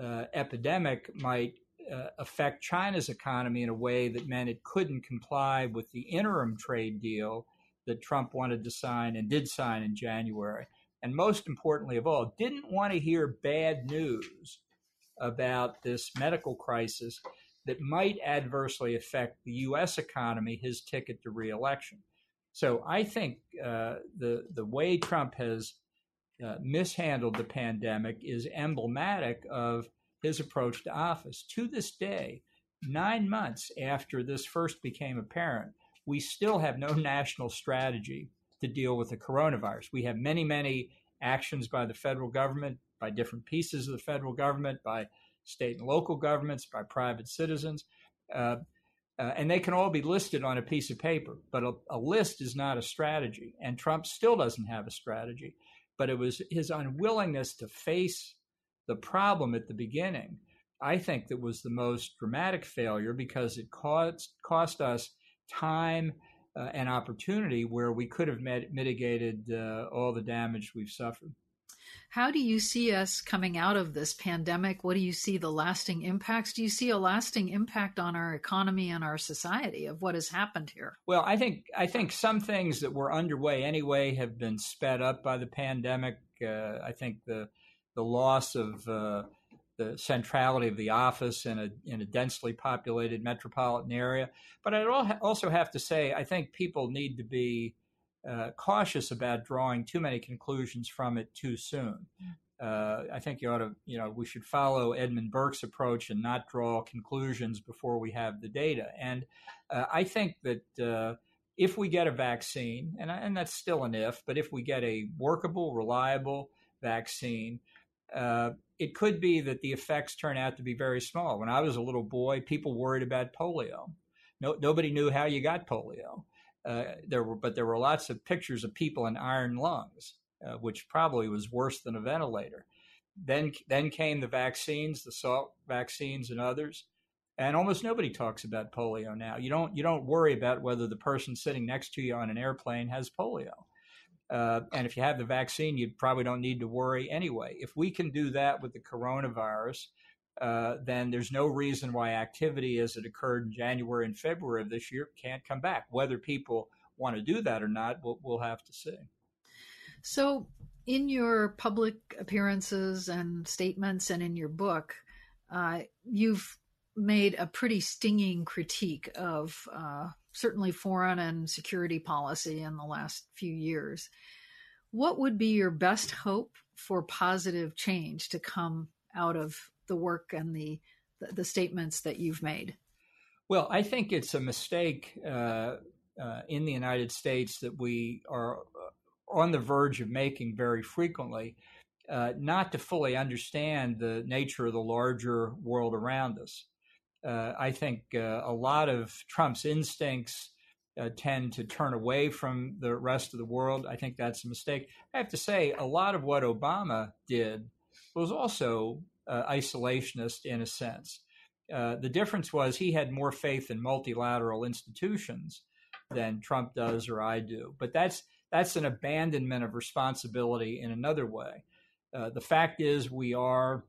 uh, epidemic might uh, affect China's economy in a way that meant it couldn't comply with the interim trade deal that Trump wanted to sign and did sign in January. And most importantly of all, didn't want to hear bad news about this medical crisis that might adversely affect the U.S. economy, his ticket to reelection. So I think uh, the the way Trump has uh, mishandled the pandemic is emblematic of his approach to office. To this day, nine months after this first became apparent, we still have no national strategy to deal with the coronavirus. We have many, many actions by the federal government, by different pieces of the federal government, by state and local governments, by private citizens. Uh, uh, and they can all be listed on a piece of paper, but a, a, list is not a strategy. And Trump still doesn't have a strategy. But it was his unwillingness to face the problem at the beginning, I think, that was the most dramatic failure because it cost, cost us time uh, and opportunity where we could have mitigated uh, all the damage we've suffered. How do you see us coming out of this pandemic? What do you see the lasting impacts? Do you see a lasting impact on our economy and our society of what has happened here? Well, I think I think some things that were underway anyway have been sped up by the pandemic. Uh, I think the the loss of uh, the centrality of the office in a in a densely populated metropolitan area. But I'd also have to say, I think people need to be uh, cautious about drawing too many conclusions from it too soon. Uh, I think you ought to, you know, we should follow Edmund Burke's approach and not draw conclusions before we have the data. And uh, I think that uh, if we get a vaccine, and, and that's still an if, but if we get a workable, reliable vaccine, uh, it could be that the effects turn out to be very small. When I was a little boy, people worried about polio. No, nobody knew how you got polio. Uh, there were, but there were lots of pictures of people in iron lungs, uh, which probably was worse than a ventilator. Then, then came the vaccines, the Salk vaccines, and others, and almost nobody talks about polio now. You don't, you don't worry about whether the person sitting next to you on an airplane has polio. Uh, and if you have the vaccine, you probably don't need to worry anyway. If we can do that with the coronavirus, uh, then there's no reason why activity as it occurred in January and February of this year can't come back. Whether people want to do that or not, we'll, we'll have to see. So, in your public appearances and statements and in your book, uh, you've made a pretty stinging critique of uh, certainly foreign and security policy in the last few years. What would be your best hope for positive change to come out of the work and the the statements that you've made? Well, I think it's a mistake uh, uh, in the United States that we are uh, on the verge of making very frequently, uh, not to fully understand the nature of the larger world around us. Uh, I think uh, a lot of Trump's instincts tend to turn away from the rest of the world. I think that's a mistake. I have to say, a lot of what Obama did was also uh, isolationist in a sense. Uh, the difference was he had more faith in multilateral institutions than Trump does or I do. But that's that's an abandonment of responsibility in another way. Uh, the fact is, we are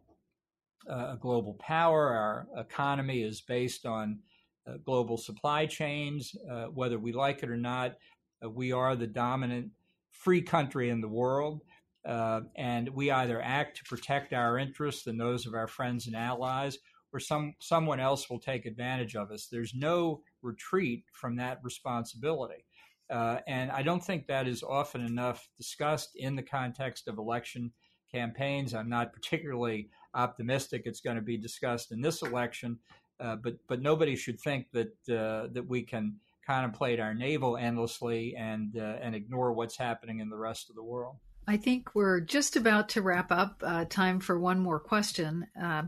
uh, a global power. Our economy is based on uh, global supply chains. Uh, whether we like it or not, we are the dominant free country in the world. Uh, and we either act to protect our interests and those of our friends and allies, or some someone else will take advantage of us. There's no retreat from that responsibility. Uh, and I don't think that is often enough discussed in the context of election campaigns. I'm not particularly optimistic it's going to be discussed in this election, uh, but but nobody should think that uh, that we can contemplate our navel endlessly and uh, and ignore what's happening in the rest of the world. I think we're just about to wrap up. Uh, time for one more question. Uh,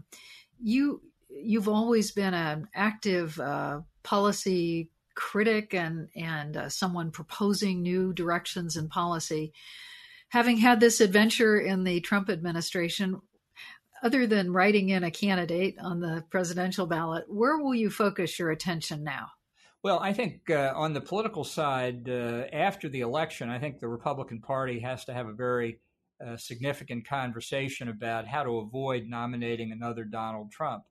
you you've always been an active policy critic and and uh, someone proposing new directions in policy. Having had this adventure in the Trump administration, other than writing in a candidate on the presidential ballot, where will you focus your attention now? Well, I think uh, on the political side, uh, after the election, I think the Republican Party has to have a very uh, significant conversation about how to avoid nominating another Donald Trump.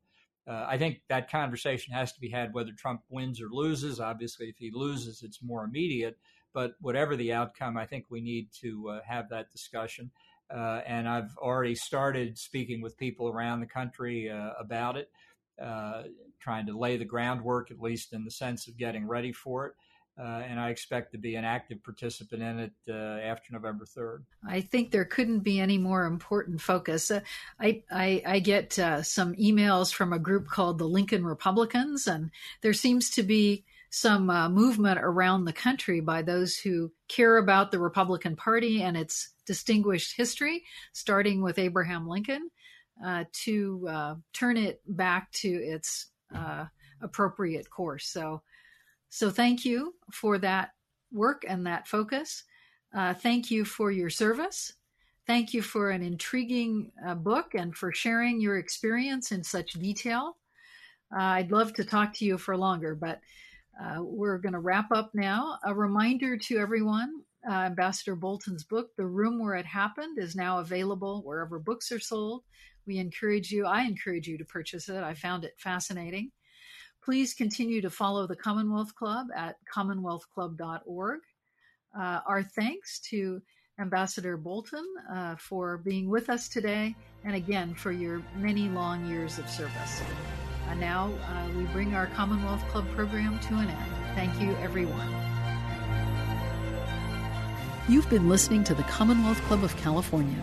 Uh, I think that conversation has to be had whether Trump wins or loses. Obviously, if he loses, it's more immediate. But whatever the outcome, I think we need to uh, have that discussion. Uh, and I've already started speaking with people around the country about it, trying to lay the groundwork, at least in the sense of getting ready for it. Uh, and I expect to be an active participant in it uh, after November 3rd. I think there couldn't be any more important focus. Uh, I, I, I, get uh, some emails from a group called the Lincoln Republicans, and there seems to be some uh, movement around the country by those who care about the Republican Party and its distinguished history, starting with Abraham Lincoln, uh, to turn it back to its appropriate course. So so thank you for that work and that focus. Uh, thank you for your service. Thank you for an intriguing uh, book and for sharing your experience in such detail. Uh, I'd love to talk to you for longer, but uh, we're going to wrap up now. A reminder to everyone uh, Ambassador Bolton's book, The Room Where It Happened, is now available wherever books are sold. We encourage you, I encourage you to purchase it. I found it fascinating. Please continue to follow the Commonwealth Club at commonwealthclub.org. Uh, our thanks to Ambassador Bolton uh, for being with us today and again for your many long years of service. Uh, now uh, we bring our Commonwealth Club program to an end. Thank you, everyone. You've been listening to the Commonwealth Club of California.